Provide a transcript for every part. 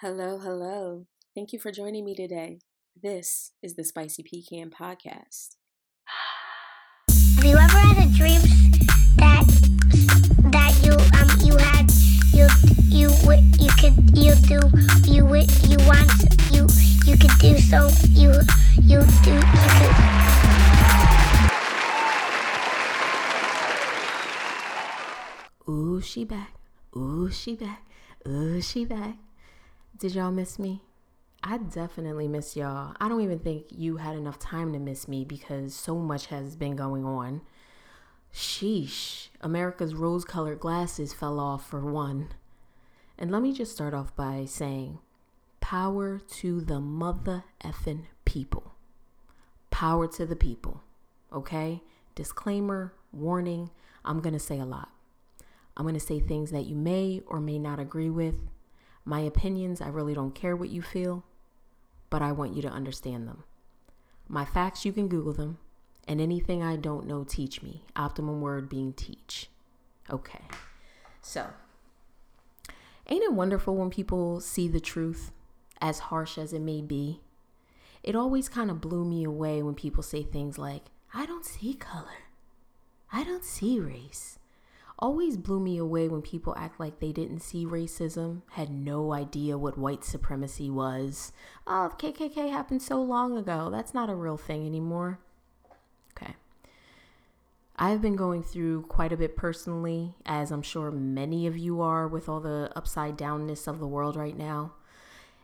Hello, hello. Thank you for joining me today. This is the Spicy Pecan Podcast. Have you ever had a dream that that you um you had you you wi- you could you do you wi- you want you you could do so you you do you could Ooh, she back. Ooh, she back. Ooh, she back. Did y'all miss me? I definitely miss y'all. I don't even think you had enough time to miss me because so much has been going on. Sheesh. America's rose colored glasses fell off for one. And let me just start off by saying power to the mother effing people. Power to the people. Okay? Disclaimer, warning, I'm to say a lot. I'm to say things that you may or may not agree with. My opinions, I really don't care what you feel, but I want you to understand them. My facts, you can Google them. And anything I don't know, teach me. Optimum word being teach. Okay. So, ain't it wonderful when people see the truth, as harsh as it may be? It always kind of blew me away when people say things like, I don't see color. I don't see race always blew me away when people act like they didn't see racism, had no idea what white supremacy was. Oh, KKK happened so long ago. That's not a real thing anymore. Okay. I've been going through quite a bit personally, as I'm sure many of you are with all the upside downness of the world right now.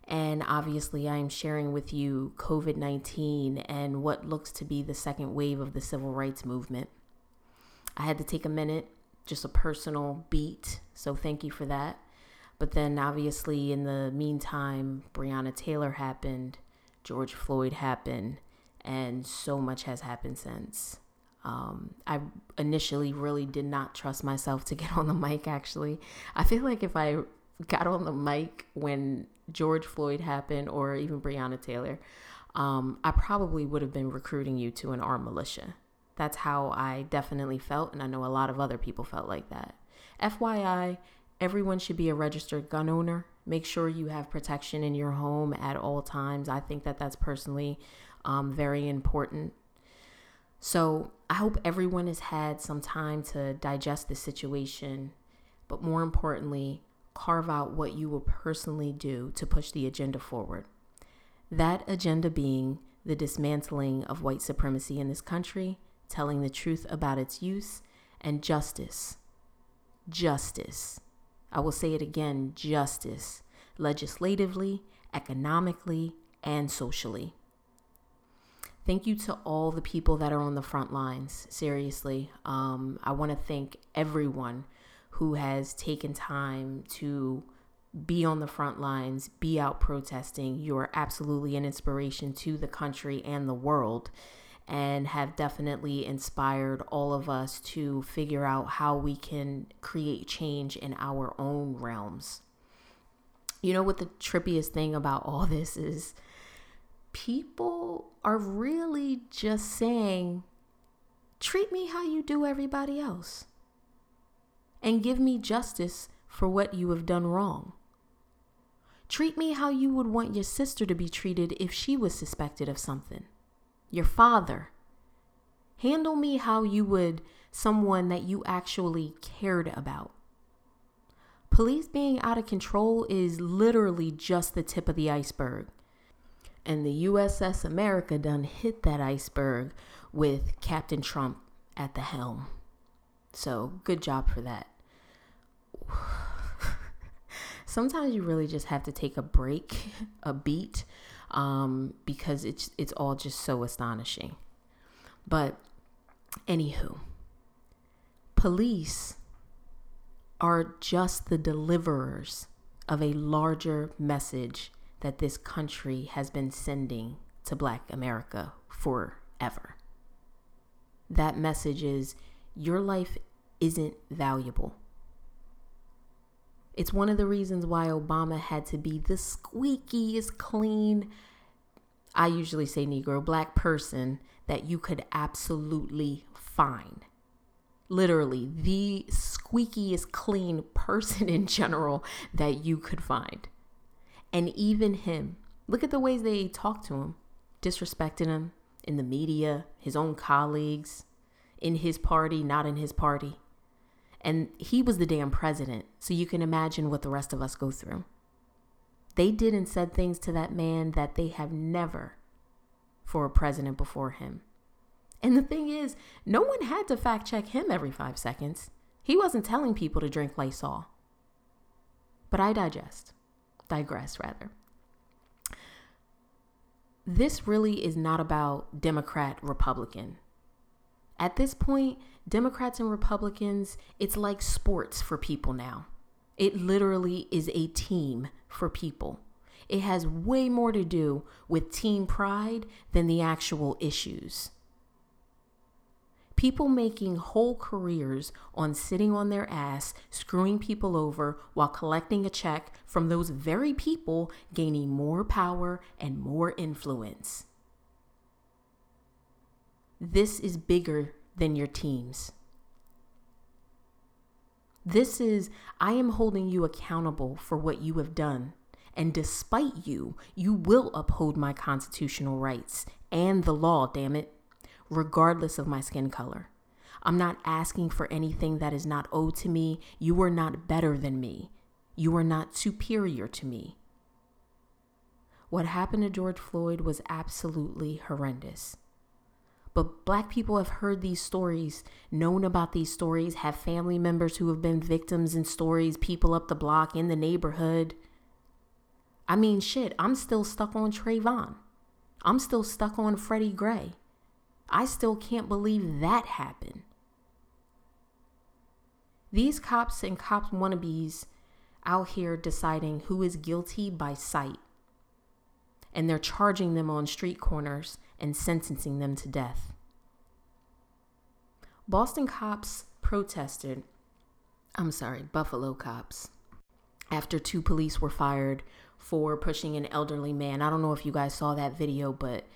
And obviously, I am sharing with you COVID 19 and what looks to be the second wave of the civil rights movement. I had to take a minute just a personal beat. So thank you for that. But then, obviously, in the meantime, Breonna Taylor happened, George Floyd happened, and so much has happened since. Um, I initially really did not trust myself to get on the mic, actually. I feel like if I got on the mic when George Floyd happened or even Breonna Taylor, um, I probably would have been recruiting you to an armed militia. That's how I definitely felt, and I know a lot of other people felt like that. FYI, everyone should be a registered gun owner. Make sure you have protection in your home at all times. I think that that's personally um, very important. So I hope everyone has had some time to digest the situation, but more importantly, carve out what you will personally do to push the agenda forward. That agenda being the dismantling of white supremacy in this country telling the truth about its use, and justice. Justice. I will say it again justice, legislatively, economically, and socially. Thank you to all the people that are on the front lines. Seriously, um, I want to thank everyone who has taken time to be on the front lines, be out protesting. You are absolutely an inspiration to the country and the world and have definitely inspired all of us to figure out how we can create change in our own realms. You know what the trippiest thing about all this is? People are really just saying, treat me how you do everybody else, and give me justice for what you have done wrong. Treat me how you would want your sister to be treated if she was suspected of something your father. Handle me how you would someone that you actually cared about. Police being out of control is literally just the tip of the iceberg. And the USS America done hit that iceberg with Captain Trump at the helm. So, good job for that. Sometimes you really just have to take a break, a beat, um, because it's it's all just so astonishing. But anywho, police are just the deliverers of a larger message that this country has been sending to Black America forever. That message is your life isn't valuable. It's one of the reasons why Obama had to be the squeakiest clean, I usually say Negro, black person that you could absolutely find. Literally, the squeakiest clean person in general that you could find. And even him, look at the ways they talk to him, disrespecting him in the media, his own colleagues, in his party, not in his party. And he was the damn president, so you can imagine what the rest of us go through. They did and said things to that man that they have never for a president before him. And the thing is, no one had to fact check him every five seconds. He wasn't telling people to drink Lysol. But I digest, digress rather. This really is not about Democrat, Republican. At this point, Democrats and Republicans, it's like sports for people now. It literally is a team for people. It has way more to do with team pride than the actual issues. People making whole careers on sitting on their ass, screwing people over while collecting a check from those very people gaining more power and more influence. This is bigger than your teams. This is, I am holding you accountable for what you have done. And despite you, you will uphold my constitutional rights and the law, damn it, regardless of my skin color. I'm not asking for anything that is not owed to me. You are not better than me. You are not superior to me. What happened to George Floyd was absolutely horrendous. But black people have heard these stories, known about these stories, have family members who have been victims in stories, people up the block in the neighborhood. I mean, shit, I'm still stuck on Trayvon. I'm still stuck on Freddie Gray. I still can't believe that happened. These cops and cops wannabes out here deciding who is guilty by sight. And they're charging them on street corners and sentencing them to death. Boston cops protested, I'm sorry, Buffalo cops, after two police were fired for pushing an elderly man. I don't know if you guys saw that video, but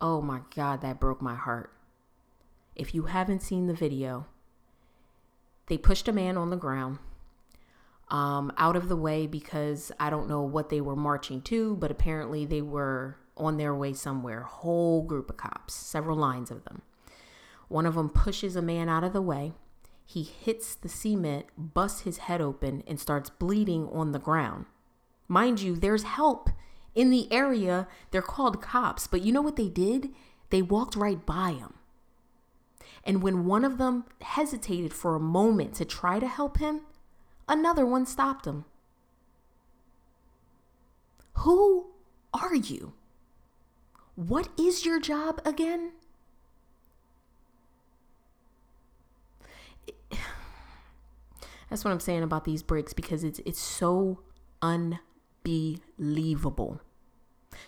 oh my God, that broke my heart. If you haven't seen the video, they pushed a man on the ground um, out of the way because I don't know what they were marching to, but apparently they were on their way somewhere. Whole group of cops, several lines of them. One of them pushes a man out of the way. He hits the cement, busts his head open, and starts bleeding on the ground. Mind you, there's help in the area. They're called cops, but you know what they did? They walked right by him. And when one of them hesitated for a moment to try to help him, another one stopped him. Who are you? What is your job again? That's what I'm saying about these breaks because it's it's so unbelievable.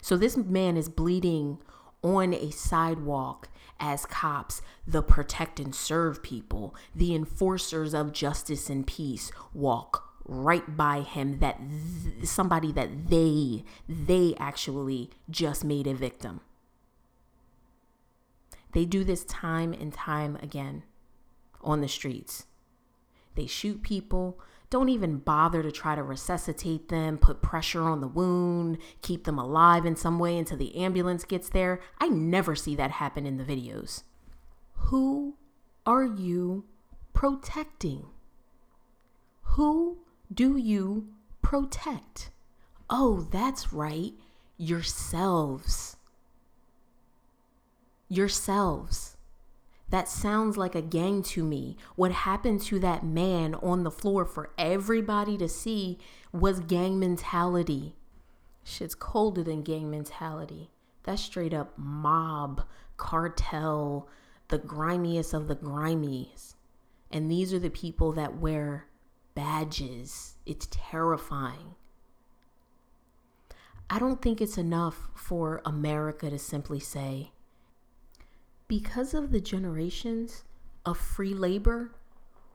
So this man is bleeding on a sidewalk as cops, the protect and serve people, the enforcers of justice and peace walk right by him that th- somebody that they they actually just made a victim. They do this time and time again on the streets. They shoot people, don't even bother to try to resuscitate them, put pressure on the wound, keep them alive in some way until the ambulance gets there. I never see that happen in the videos. Who are you protecting? Who do you protect? Oh, that's right, yourselves. Yourselves. That sounds like a gang to me. What happened to that man on the floor for everybody to see was gang mentality. Shit's colder than gang mentality. That's straight up mob, cartel, the grimiest of the grimies. And these are the people that wear badges. It's terrifying. I don't think it's enough for America to simply say, because of the generations of free labor,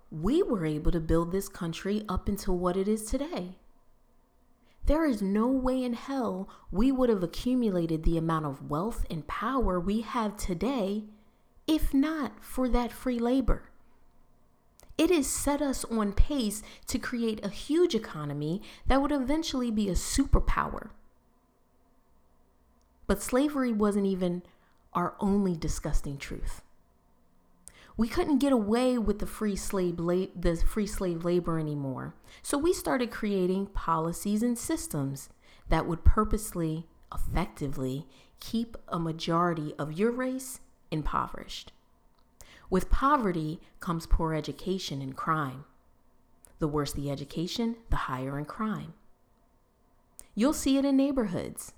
we were able to build this country up into what it is today. There is no way in hell we would have accumulated the amount of wealth and power we have today if not for that free labor. It has set us on pace to create a huge economy that would eventually be a superpower. But slavery wasn't even our only disgusting truth. We couldn't get away with the free slave la- the free slave labor anymore. So we started creating policies and systems that would purposely, effectively keep a majority of your race impoverished. With poverty comes poor education and crime. The worse the education, the higher in crime. You'll see it in neighborhoods.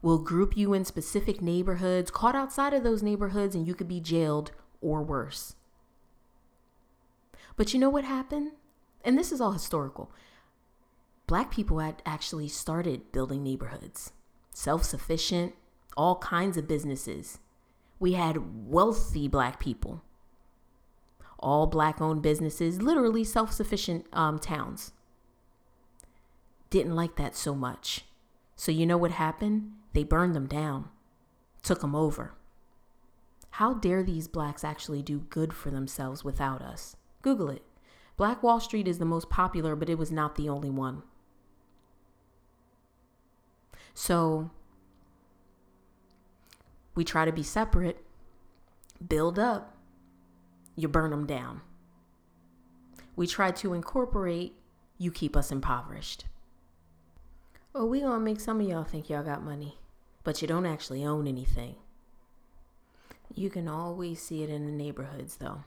We'll group you in specific neighborhoods, caught outside of those neighborhoods, and you could be jailed or worse. But you know what happened? And this is all historical. Black people had actually started building neighborhoods, self sufficient, all kinds of businesses. We had wealthy black people, all black owned businesses, literally self sufficient um, towns. Didn't like that so much. So, you know what happened? They burned them down, took them over. How dare these blacks actually do good for themselves without us? Google it. Black Wall Street is the most popular, but it was not the only one. So we try to be separate, build up, you burn them down. We try to incorporate, you keep us impoverished. Oh, we gonna make some of y'all think y'all got money, but you don't actually own anything. You can always see it in the neighborhoods, though.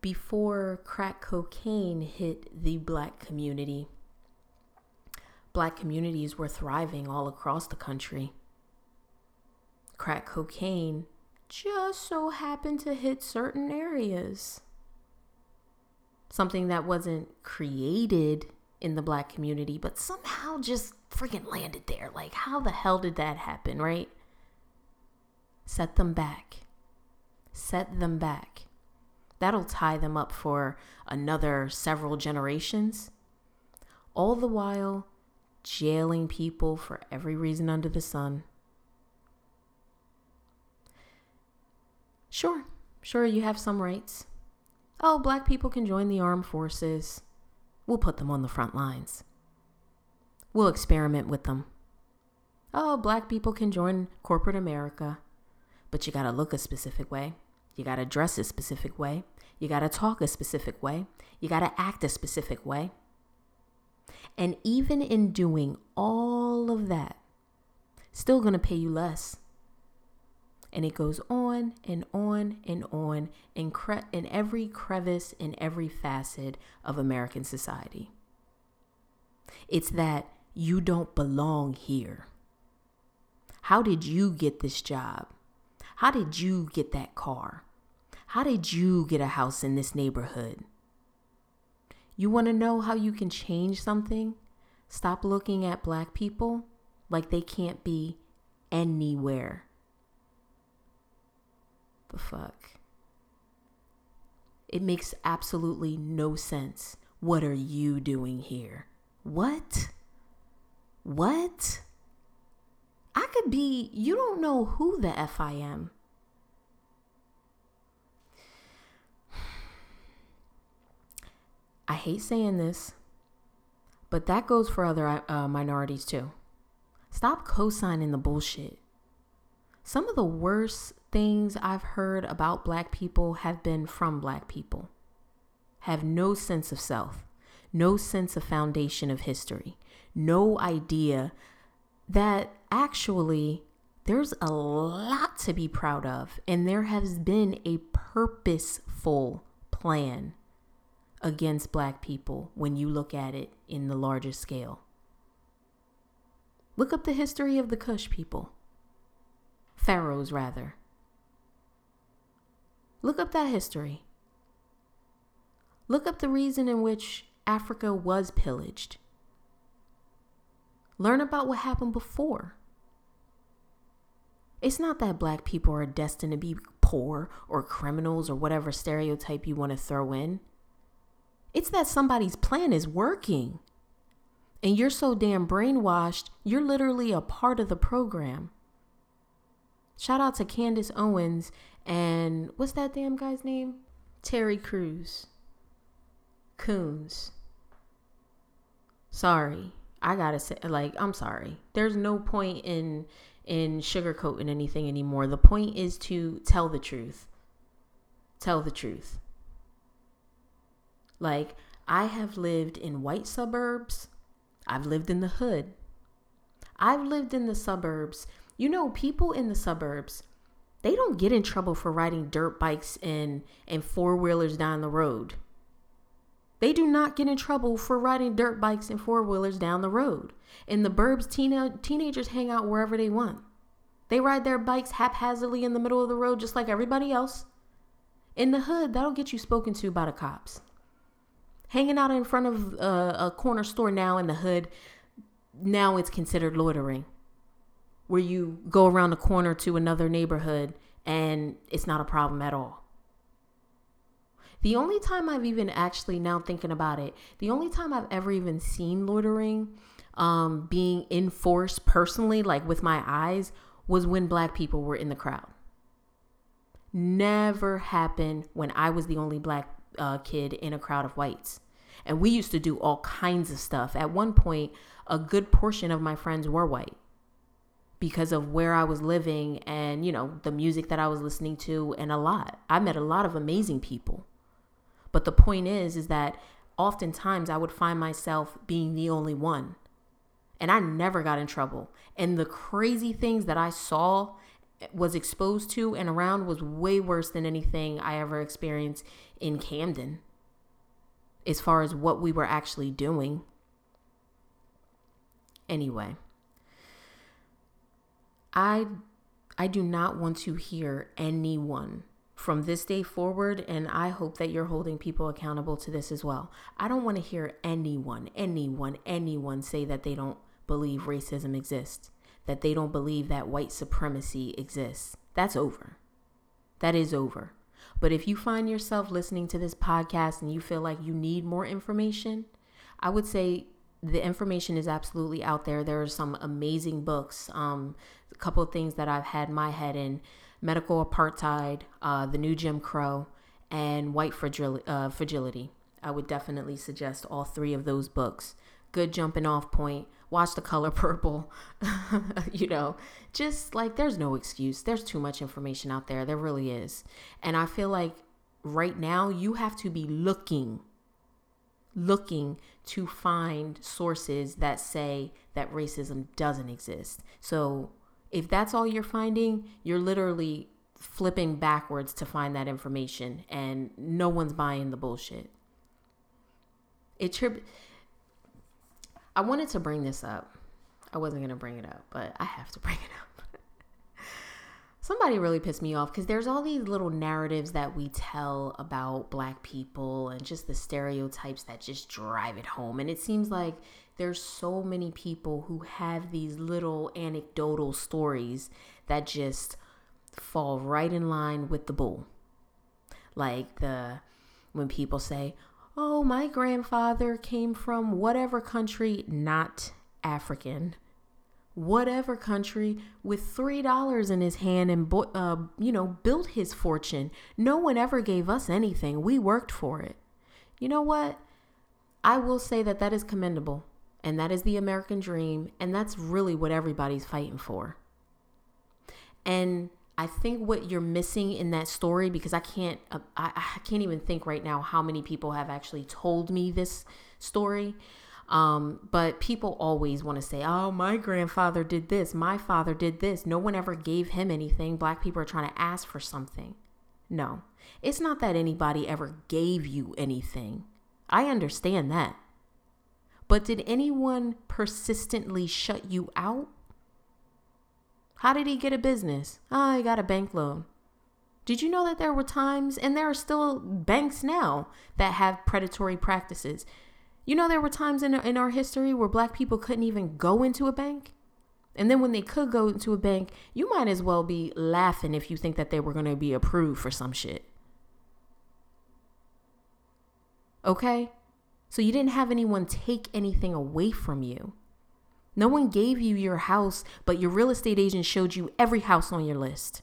Before crack cocaine hit the black community, black communities were thriving all across the country. Crack cocaine just so happened to hit certain areas. Something that wasn't created in the black community, but somehow just freaking landed there. Like, how the hell did that happen, right? Set them back. Set them back. That'll tie them up for another several generations. All the while, jailing people for every reason under the sun. Sure, sure, you have some rights. Oh, black people can join the armed forces. We'll put them on the front lines. We'll experiment with them. Oh, black people can join corporate America, but you gotta look a specific way. You gotta dress a specific way. You gotta talk a specific way. You gotta act a specific way. And even in doing all of that, still gonna pay you less. And it goes on and on and on in, cre- in every crevice, in every facet of American society. It's that you don't belong here. How did you get this job? How did you get that car? How did you get a house in this neighborhood? You want to know how you can change something? Stop looking at black people like they can't be anywhere. The fuck? It makes absolutely no sense. What are you doing here? What? What? I could be, you don't know who the F I am. I hate saying this, but that goes for other uh, minorities too. Stop co signing the bullshit. Some of the worst things I've heard about black people have been from black people. Have no sense of self, no sense of foundation of history, no idea that actually there's a lot to be proud of, and there has been a purposeful plan against black people when you look at it in the larger scale. Look up the history of the Kush people, pharaohs, rather. Look up that history. Look up the reason in which Africa was pillaged. Learn about what happened before. It's not that black people are destined to be poor or criminals or whatever stereotype you want to throw in. It's that somebody's plan is working. And you're so damn brainwashed, you're literally a part of the program. Shout out to Candace Owens and what's that damn guy's name? Terry Crews, Coons. Sorry, I gotta say, like, I'm sorry. There's no point in in sugarcoating anything anymore. The point is to tell the truth. Tell the truth. Like, I have lived in white suburbs. I've lived in the hood. I've lived in the suburbs. You know, people in the suburbs, they don't get in trouble for riding dirt bikes and and four-wheelers down the road. They do not get in trouble for riding dirt bikes and four-wheelers down the road. In the burbs, teen- teenagers hang out wherever they want. They ride their bikes haphazardly in the middle of the road just like everybody else. In the hood, that'll get you spoken to by the cops. Hanging out in front of a, a corner store now in the hood, now it's considered loitering. Where you go around the corner to another neighborhood and it's not a problem at all. The only time I've even actually, now thinking about it, the only time I've ever even seen loitering um, being enforced personally, like with my eyes, was when black people were in the crowd. Never happened when I was the only black uh, kid in a crowd of whites. And we used to do all kinds of stuff. At one point, a good portion of my friends were white because of where I was living and, you know, the music that I was listening to and a lot. I met a lot of amazing people. But the point is is that oftentimes I would find myself being the only one. And I never got in trouble. And the crazy things that I saw eh, was exposed to and around was way worse than anything I ever experienced in Camden as far as what we were actually doing. Anyway, I I do not want to hear anyone from this day forward and I hope that you're holding people accountable to this as well. I don't want to hear anyone, anyone, anyone say that they don't believe racism exists, that they don't believe that white supremacy exists. That's over. That is over. But if you find yourself listening to this podcast and you feel like you need more information, I would say the information is absolutely out there. There are some amazing books. Um, a couple of things that I've had my head in Medical Apartheid, uh, The New Jim Crow, and White uh, Fragility. I would definitely suggest all three of those books. Good jumping off point. Watch The Color Purple. you know, just like there's no excuse. There's too much information out there. There really is. And I feel like right now you have to be looking looking to find sources that say that racism doesn't exist. So if that's all you're finding, you're literally flipping backwards to find that information and no one's buying the bullshit. It trip I wanted to bring this up. I wasn't going to bring it up, but I have to bring it up somebody really pissed me off because there's all these little narratives that we tell about black people and just the stereotypes that just drive it home. And it seems like there's so many people who have these little anecdotal stories that just fall right in line with the bull. Like the when people say oh my grandfather came from whatever country not african whatever country with three dollars in his hand and uh, you know built his fortune. No one ever gave us anything. We worked for it. You know what? I will say that that is commendable and that is the american dream and that's really what everybody's fighting for. And i think what you're missing in that story because i can't uh, I, I can't even think right now how many people have actually told me this story um, but people always want to say, oh, my grandfather did this, my father did this. No one ever gave him anything. Black people are trying to ask for something. No, it's not that anybody ever gave you anything. I understand that. But did anyone persistently shut you out? How did he get a business? Oh, he got a bank loan. Did you know that there were times, and there are still banks now, that have predatory practices? You know, there were times in, in our history where black people couldn't even go into a bank. And then when they could go into a bank, you might as well be laughing if you think that they were going to be approved for some shit. Okay? So you didn't have anyone take anything away from you. No one gave you your house, but your real estate agent showed you every house on your list.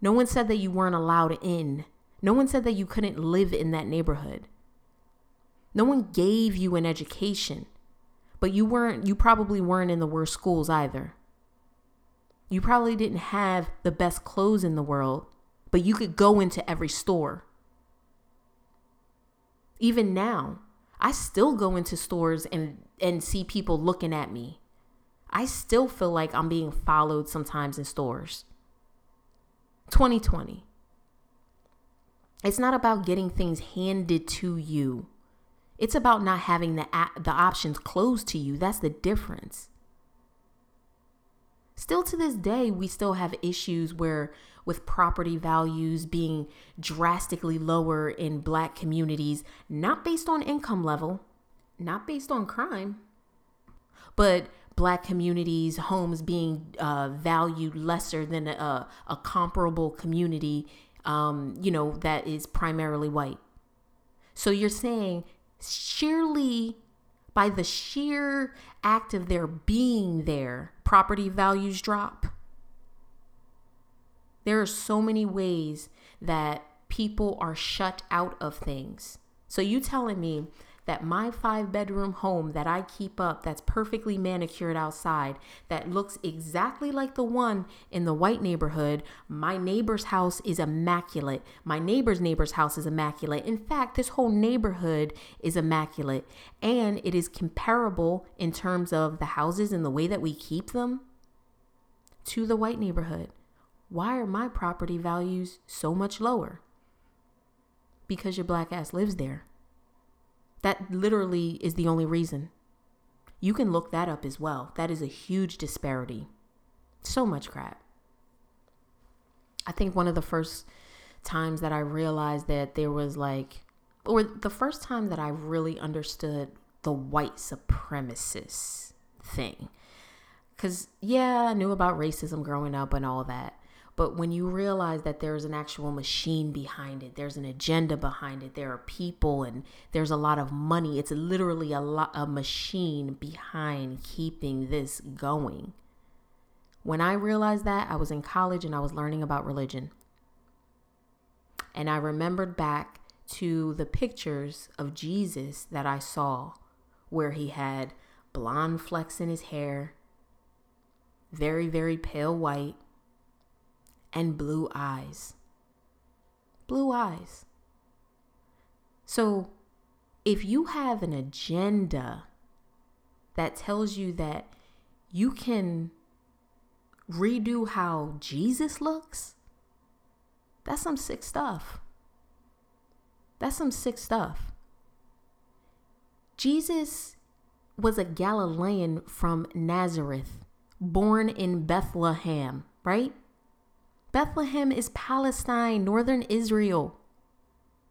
No one said that you weren't allowed in No one said that you couldn't live in that neighborhood. No one gave you an education, but you weren't, you probably weren't in the worst schools either. You probably didn't have the best clothes in the world, but you could go into every store. Even now, I still go into stores and, and see people looking at me. I still feel like I'm being followed sometimes in stores. 2020. It's not about getting things handed to you. It's about not having the the options closed to you. That's the difference. Still to this day, we still have issues where with property values being drastically lower in black communities, not based on income level, not based on crime, but black communities, homes being uh, valued lesser than a, a comparable community, um, you know, that is primarily white. So you're saying sheerly by the sheer act of their being there, property values drop. There are so many ways that people are shut out of things. So you telling me that my five bedroom home that I keep up, that's perfectly manicured outside, that looks exactly like the one in the white neighborhood, my neighbor's house is immaculate. My neighbor's neighbor's house is immaculate. In fact, this whole neighborhood is immaculate and it is comparable in terms of the houses and the way that we keep them to the white neighborhood. Why are my property values so much lower? Because your black ass lives there. That literally is the only reason. You can look that up as well. That is a huge disparity. So much crap. I think one of the first times that I realized that there was like, or the first time that I really understood the white supremacist thing. Because, yeah, I knew about racism growing up and all that. But when you realize that there's an actual machine behind it, there's an agenda behind it, there are people and there's a lot of money. It's literally a lot a machine behind keeping this going. When I realized that, I was in college and I was learning about religion. And I remembered back to the pictures of Jesus that I saw where he had blonde flecks in his hair, very, very pale white, and blue eyes. Blue eyes. So, if you have an agenda that tells you that you can redo how Jesus looks, that's some sick stuff. That's some sick stuff. Jesus was a Galilean from Nazareth, born in Bethlehem, right? Bethlehem is Palestine, northern Israel.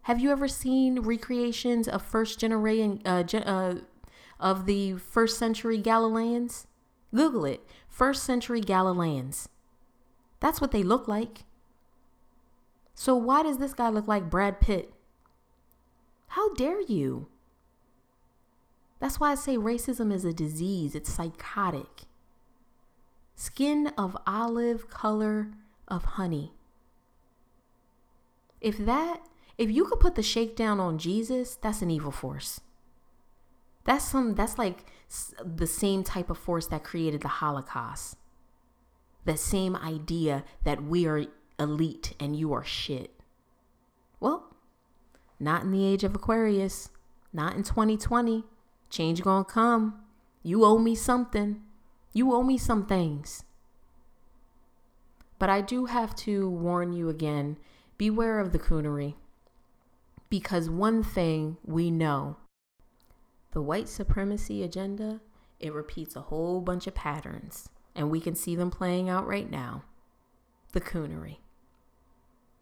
Have you ever seen recreations of first generation uh, gen- uh, of the first century Galileans? Google it. First century Galileans. That's what they look like. So why does this guy look like Brad Pitt? How dare you? That's why I say racism is a disease. It's psychotic. Skin of olive color of honey. If that, if you could put the shakedown on Jesus, that's an evil force. That's some, that's like the same type of force that created the Holocaust. The same idea that we are elite and you are shit. Well, not in the age of Aquarius, not in 2020. Change gonna come. You owe me something. You owe me some things. But I do have to warn you again beware of the coonery. Because one thing we know the white supremacy agenda, it repeats a whole bunch of patterns, and we can see them playing out right now. The coonery.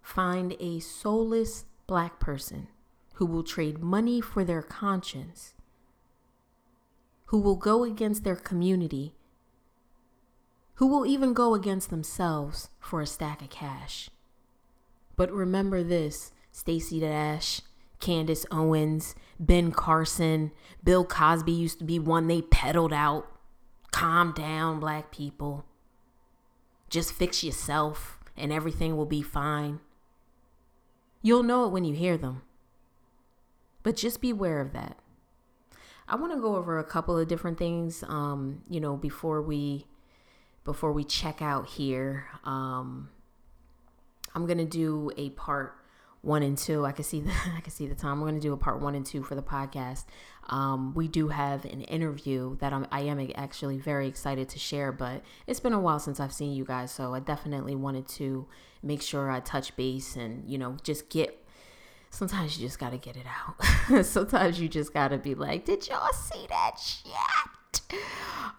Find a soulless black person who will trade money for their conscience, who will go against their community who will even go against themselves for a stack of cash. But remember this Stacey Dash, Candace Owens, Ben Carson, Bill Cosby used to be one they peddled out. Calm down, black people. Just fix yourself and everything will be fine. You'll know it when you hear them. But just beware of that. I want to go over a couple of different things um, you know, before we before we check out here. Um I'm to do a part one and two. I can see the I can see the time. We're to do a part one and two for the podcast. Um, we do have an interview that I'm I am actually very excited to share, but it's been a while since I've seen you guys, so I definitely wanted to make sure I touch base and you know just get. Sometimes you just got to get it out. sometimes you just got to be like, "Did y'all see that shit?"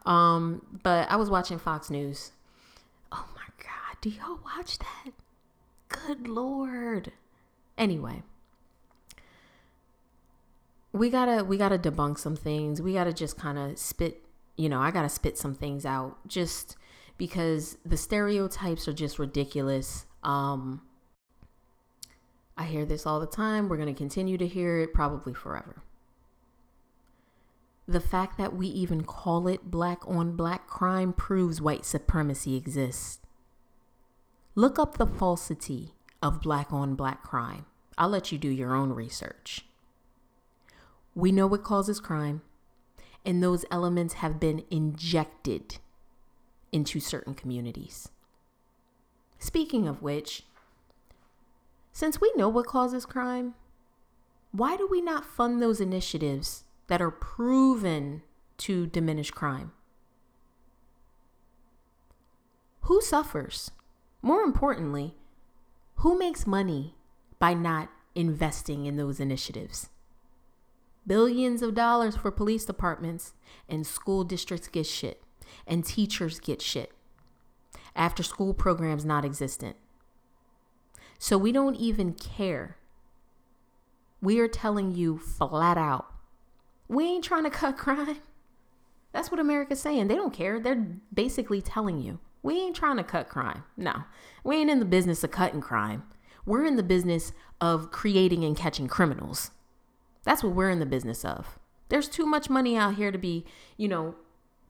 Um, but I was watching Fox News. Oh my god, do y'all watch that? Good lord. Anyway, we gotta we gotta debunk some things. We gotta just kind of spit. You know, I gotta spit some things out just because the stereotypes are just ridiculous. Um, I hear this all the time. We're gonna continue to hear it probably forever. The fact that we even call it black on black crime proves white supremacy exists. Look up the falsity of black on black crime. I'll let you do your own research. We know what causes crime, and those elements have been injected into certain communities. Speaking of which, since we know what causes crime, why do we not fund those initiatives that are proven to diminish crime? Who suffers? More importantly, who makes money by not investing in those initiatives? Billions of dollars for police departments and school districts get shit, and teachers get shit. After school programs not existent. So we don't even care. We are telling you flat out we ain't trying to cut crime. That's what America's saying. They don't care. They're basically telling you we ain't trying to cut crime. No, we ain't in the business of cutting crime. We're in the business of creating and catching criminals. That's what we're in the business of. There's too much money out here to be, you know,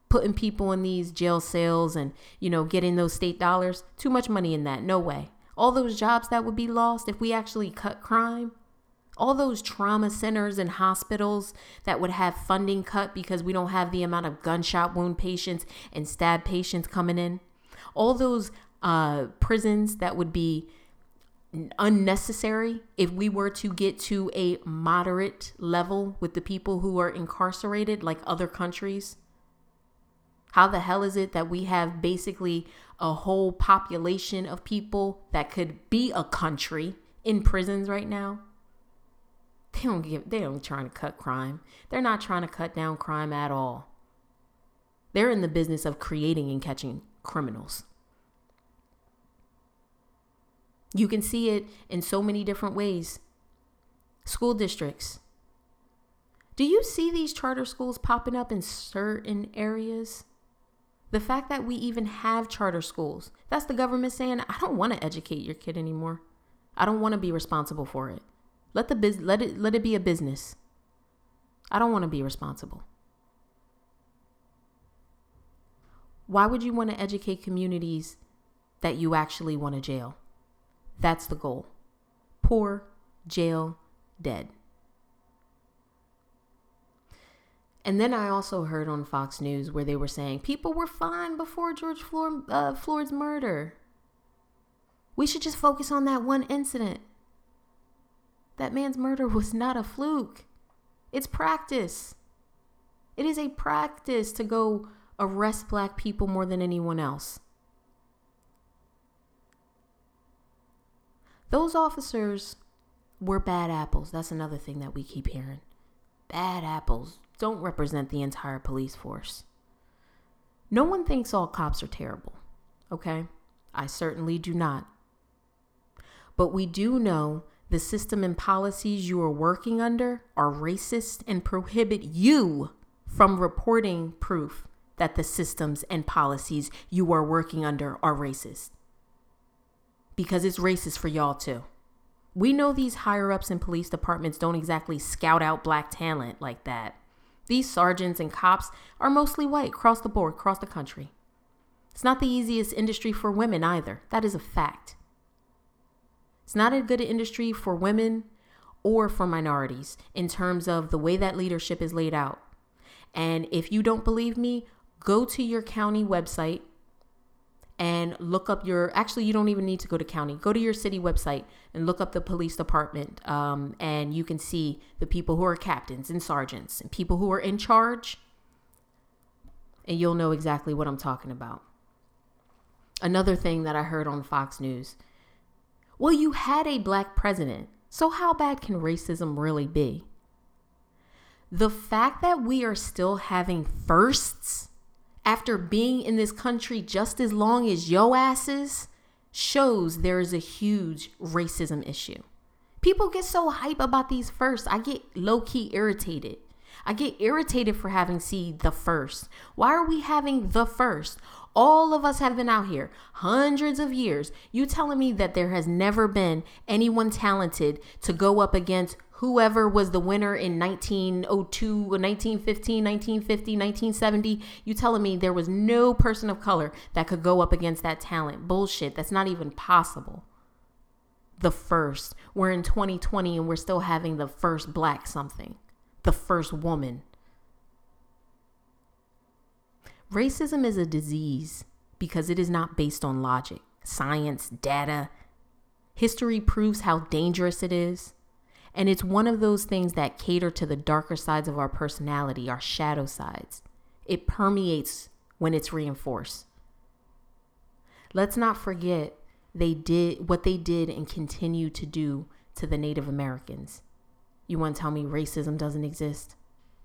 putting people in these jail cells and, you know, getting those state dollars. Too much money in that. No way. All those jobs that would be lost if we actually cut crime, all those trauma centers and hospitals that would have funding cut because we don't have the amount of gunshot wound patients and stab patients coming in? All those uh, prisons that would be unnecessary if we were to get to a moderate level with the people who are incarcerated like other countries how the hell is it that we have basically a whole population of people that could be a country in prisons right now they don't give they don't trying to cut crime they're not trying to cut down crime at all they're in the business of creating and catching criminals. You can see it in so many different ways. School districts. Do you see these charter schools popping up in certain areas? The fact that we even have charter schools, that's the government saying, I don't want to educate your kid anymore. I don't want to be responsible for it. Let the biz- let it let it be a business. I don't want to be responsible. Why would you want to educate communities that you actually want to jail? That's the goal. Poor, jail, dead. And then I also heard on Fox News where they were saying people were fine before George uh, Floyd's murder. We should just focus on that one incident. That man's murder was not a fluke. It's practice. It is a practice to go arrest black people more than anyone else. Those officers were bad apples. That's another thing that we keep hearing. Bad apples don't represent the entire police force. No one thinks all cops are terrible, okay? I certainly do not. But we do know the system and policies you are working under are racist and prohibit you from reporting proof that the systems and policies you are working under are racist. Because it's racist for y'all too. We know these higher ups in police departments don't exactly scout out black talent like that. These sergeants and cops are mostly white across the board, across the country. It's not the easiest industry for women either. That is a fact. It's not a good industry for women or for minorities in terms of the way that leadership is laid out. And if you don't believe me, go to your county website and look up your actually you don't even need to go to county. Go to your city website and look up the police department um, and you can see the people who are captains and sergeants and people who are in charge and you'll know exactly what i'm talking about. Another thing that i heard on fox news well you had a black president so how bad can racism really be? The fact that we are still having firsts after being in this country just as long as yo asses shows there is a huge racism issue. People get so hype about these first. I get low key irritated. I get irritated for having seen the first. Why are we having the first? All of us have been out here hundreds of years. You telling me that there has never been anyone talented to go up against whoever was the winner in 1902, 1915, uh, 1950, 1970, you telling me there was no person of color that could go up against that talent. Bullshit. That's not even possible. The first. We're in 2020 and we're still having the first black something, the first woman. Racism is a disease because it is not based on logic, science, data. History proves how dangerous it is. And it's one of those things that cater to the darker sides of our personality, our shadow sides. It permeates when it's reinforced. Let's not forget they did what they did and continue to do to the Native Americans. You want to tell me racism doesn't exist?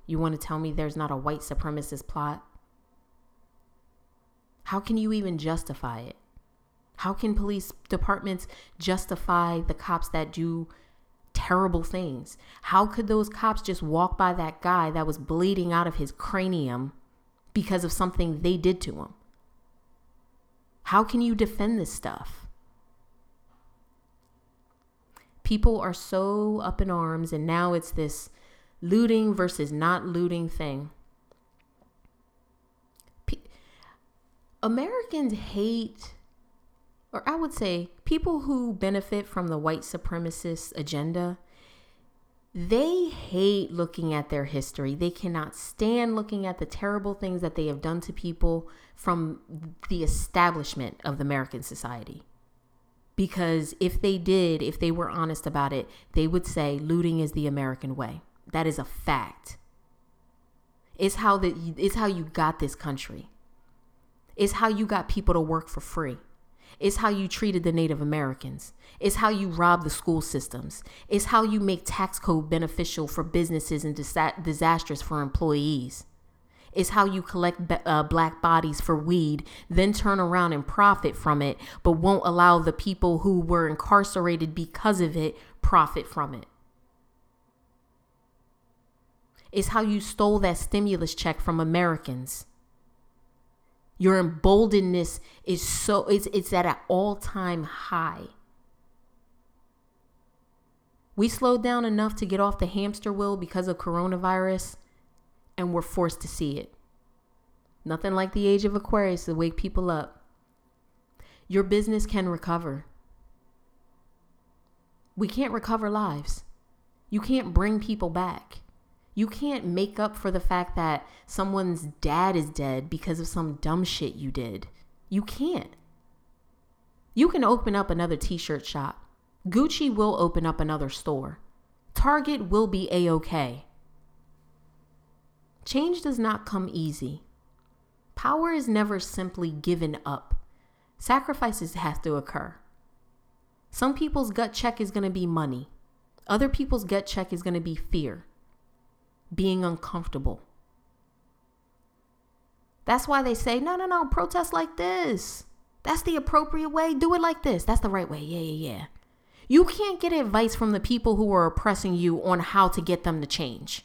You want to tell me there's not a white supremacist plot? How can you even justify it? How can police departments justify the cops that do terrible things. How could those cops just walk by that guy that was bleeding out of his cranium because of something they did to him? How can you defend this stuff? People are so up in arms, and now it's this looting versus not looting thing. Americans hate or I would say people who benefit from the white supremacist agenda, they hate looking at their history. They cannot stand looking at the terrible things that they have done to people from the establishment of the American society. Because if they did, if they were honest about it, they would say looting is the American way. That is a fact. It's how the it's how you got this country. It's how you got people to work for free. It's how you treated the Native Americans. It's how you rob the school systems. It's how you make tax code beneficial for businesses and disa- disastrous for employees. It's how you collect uh, black bodies for weed, then turn around and profit from it, but won't allow the people who were incarcerated because of it profit from it. It's how you stole that stimulus check from Americans your emboldenedness is so it's it's at an all-time high. We slowed down enough to get off the hamster wheel because of coronavirus and we're forced to see it. Nothing like the age of Aquarius to wake people up. Your business can recover. We can't recover lives. You can't bring people back. You can't make up for the fact that someone's dad is dead because of some dumb shit you did. You can't. You can open up another t shirt shop. Gucci will open up another store. Target will be a okay. Change does not come easy. Power is never simply given up. Sacrifices have to occur. Some people's gut check is going to be money. Other people's gut check is going to be fear being uncomfortable. That's why they say, no, no, no, protest like this. That's the appropriate way. Do it like this. That's the right way. Yeah, yeah, yeah. You can't get advice from the people who are oppressing you on how to get them to change.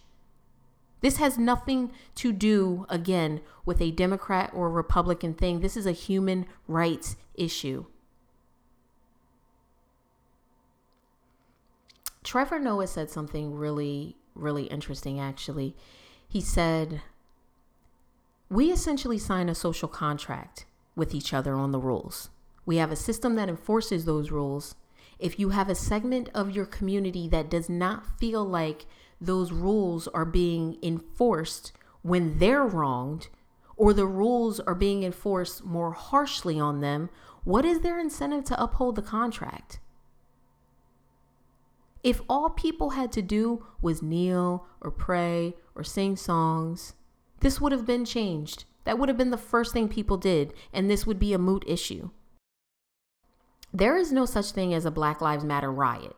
This has nothing to do, again, with a Democrat or Republican thing. This is a human rights issue. Trevor Noah said something really really interesting, actually. He said, We essentially sign a social contract with each other on the rules. We have a system that enforces those rules, If you have a segment of your community that does not feel like those rules are being enforced when they're wronged, or the rules are being enforced more harshly on them, what is their incentive to uphold the contract? If all people had to do was kneel or pray or sing songs, this would have been changed. That would have been the first thing people did, and this would be a moot issue. There is no such thing as a Black Lives Matter riot.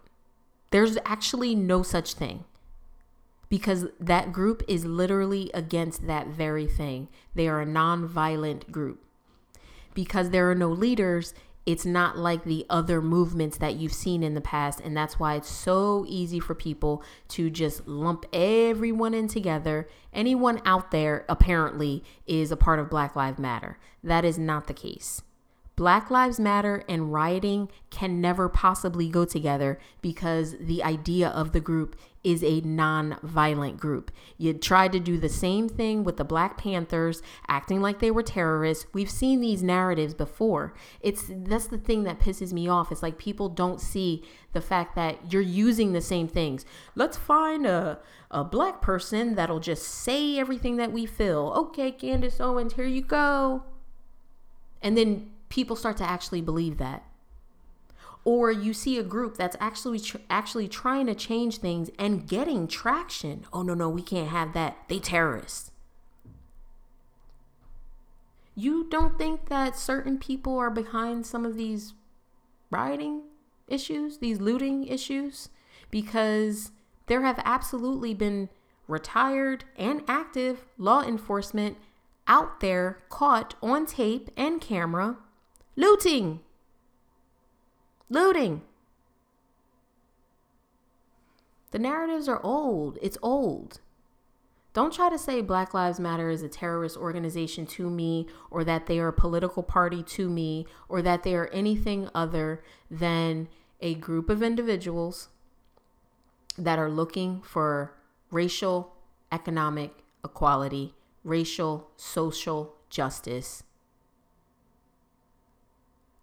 There's actually no such thing because that group is literally against that very thing. They are a non-violent group. Because there are no leaders, it's not like the other movements that you've seen in the past and that's why it's so easy for people to just lump everyone in together. Anyone out there apparently is a part of Black Lives Matter. That is not the case. Black Lives Matter and rioting can never possibly go together because the idea of the group is a non-violent group. You tried to do the same thing with the Black Panthers acting like they were terrorists. We've seen these narratives before. It's that's the thing that pisses me off. It's like people don't see the fact that you're using the same things. Let's find a a black person that'll just say everything that we feel. Okay, Candace Owens, here you go. And then people start to actually believe that or you see a group that's actually tr- actually trying to change things and getting traction. Oh no, no, we can't have that. They terrorists. You don't think that certain people are behind some of these rioting issues, these looting issues because there have absolutely been retired and active law enforcement out there caught on tape and camera looting Looting. The narratives are old. It's old. Don't try to say Black Lives Matter is a terrorist organization to me, or that they are a political party to me, or that they are anything other than a group of individuals that are looking for racial, economic equality, racial, social justice.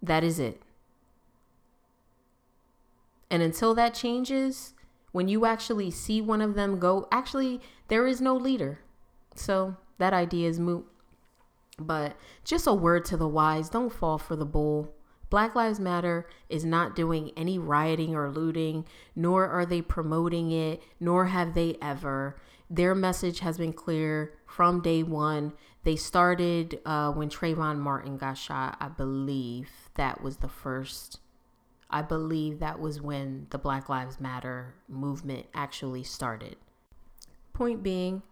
That is it. And until that changes, when you actually see one of them go, actually, there is no leader. So that idea is moot. But just a word to the wise don't fall for the bull. Black Lives Matter is not doing any rioting or looting, nor are they promoting it, nor have they ever. Their message has been clear from day one. They started uh, when Trayvon Martin got shot, I believe that was the first I believe that was when the Black Lives Matter movement actually started. Point being,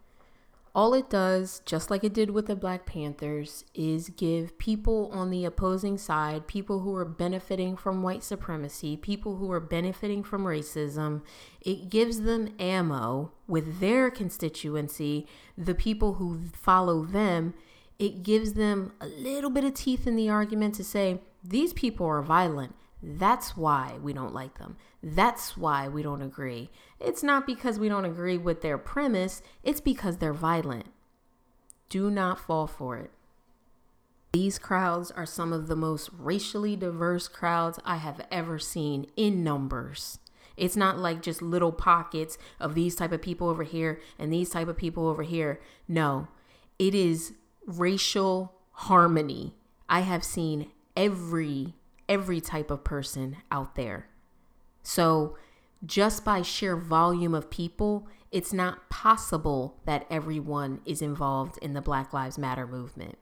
all it does, just like it did with the Black Panthers, is give people on the opposing side, people who are benefiting from white supremacy, people who are benefiting from racism, it gives them ammo with their constituency, the people who follow them. It gives them a little bit of teeth in the argument to say, these people are violent that's why we don't like them. That's why we don't agree. It's not because we don't agree with their premise, it's because they're violent. Do not fall for it. These crowds are some of the most racially diverse crowds I have ever seen in numbers. It's not like just little pockets of these type of people over here and these type of people over here. No, it is racial harmony. I have seen every every type of person out there. So, just by sheer volume of people, it's not possible that everyone is involved in the Black Lives Matter movement.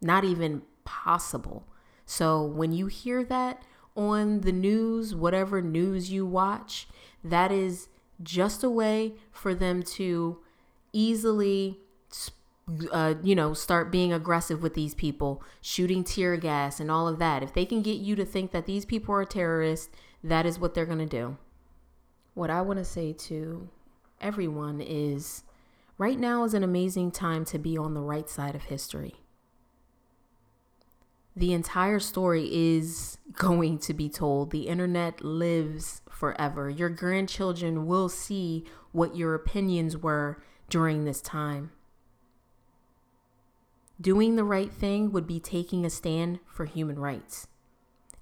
Not even possible. So, when you hear that on the news, whatever news you watch, that is just a way for them to easily uh, you know, start being aggressive with these people, shooting tear gas and all of that. If they can get you to think that these people are terrorists, that is what they're going to do. What I want to say to everyone is right now is an amazing time to be on the right side of history. The entire story is going to be told. The internet lives forever. Your grandchildren will see what your opinions were during this time. Doing the right thing would be taking a stand for human rights,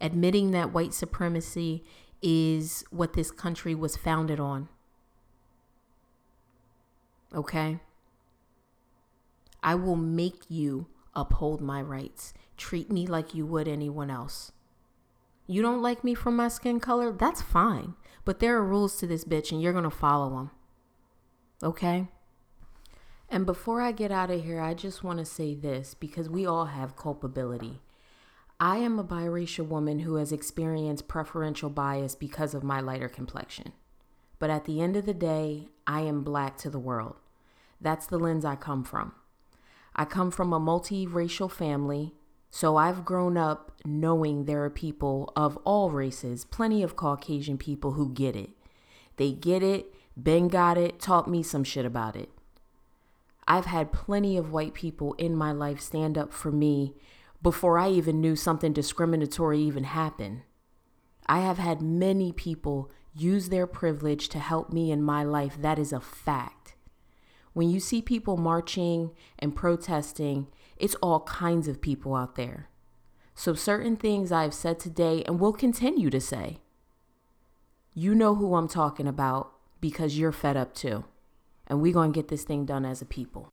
admitting that white supremacy is what this country was founded on. Okay? I will make you uphold my rights. Treat me like you would anyone else. You don't like me for my skin color? That's fine. But there are rules to this bitch and you're going to follow them. Okay? And before I get out of here, I just want to say this because we all have culpability. I am a biracial woman who has experienced preferential bias because of my lighter complexion. But at the end of the day, I am black to the world. That's the lens I come from. I come from a multiracial family, so I've grown up knowing there are people of all races, plenty of Caucasian people who get it. They get it, Ben got it, taught me some shit about it. I've had plenty of white people in my life stand up for me before I even knew something discriminatory even happened. I have had many people use their privilege to help me in my life. That is a fact. When you see people marching and protesting, it's all kinds of people out there. So, certain things I've said today and will continue to say, you know who I'm talking about because you're fed up too. And we're going to get this thing done as a people.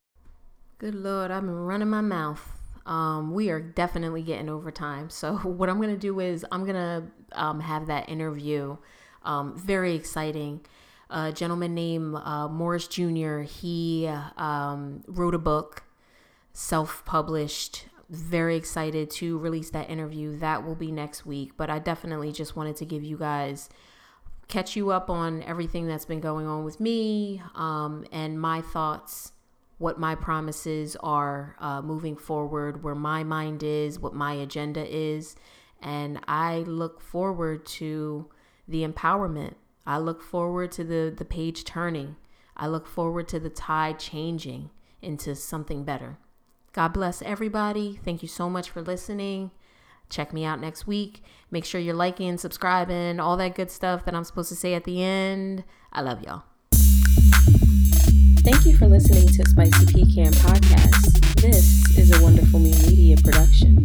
Good Lord, I've been running my mouth. Um, we are definitely getting overtime. So, what I'm going to do is I'm going to um, have that interview. Um, very exciting a gentleman named uh, Morris Jr. He um, wrote a book, self published. Very excited to release that interview. That will be next week. But I definitely just wanted to give you guys, catch you up on everything that's been going on with me um, and my thoughts, what my promises are uh, moving forward, where my mind is, what my agenda is. And I look forward to the empowerment I look forward to the, the page turning. I look forward to the tide changing into something better. God bless everybody. Thank you so much for listening. Check me out next week. Make sure you're liking, subscribing, all that good stuff that I'm supposed to say at the end. I love y'all. Thank you for listening to Spicy Pecan Podcast. This is a Wonderful Me Media production.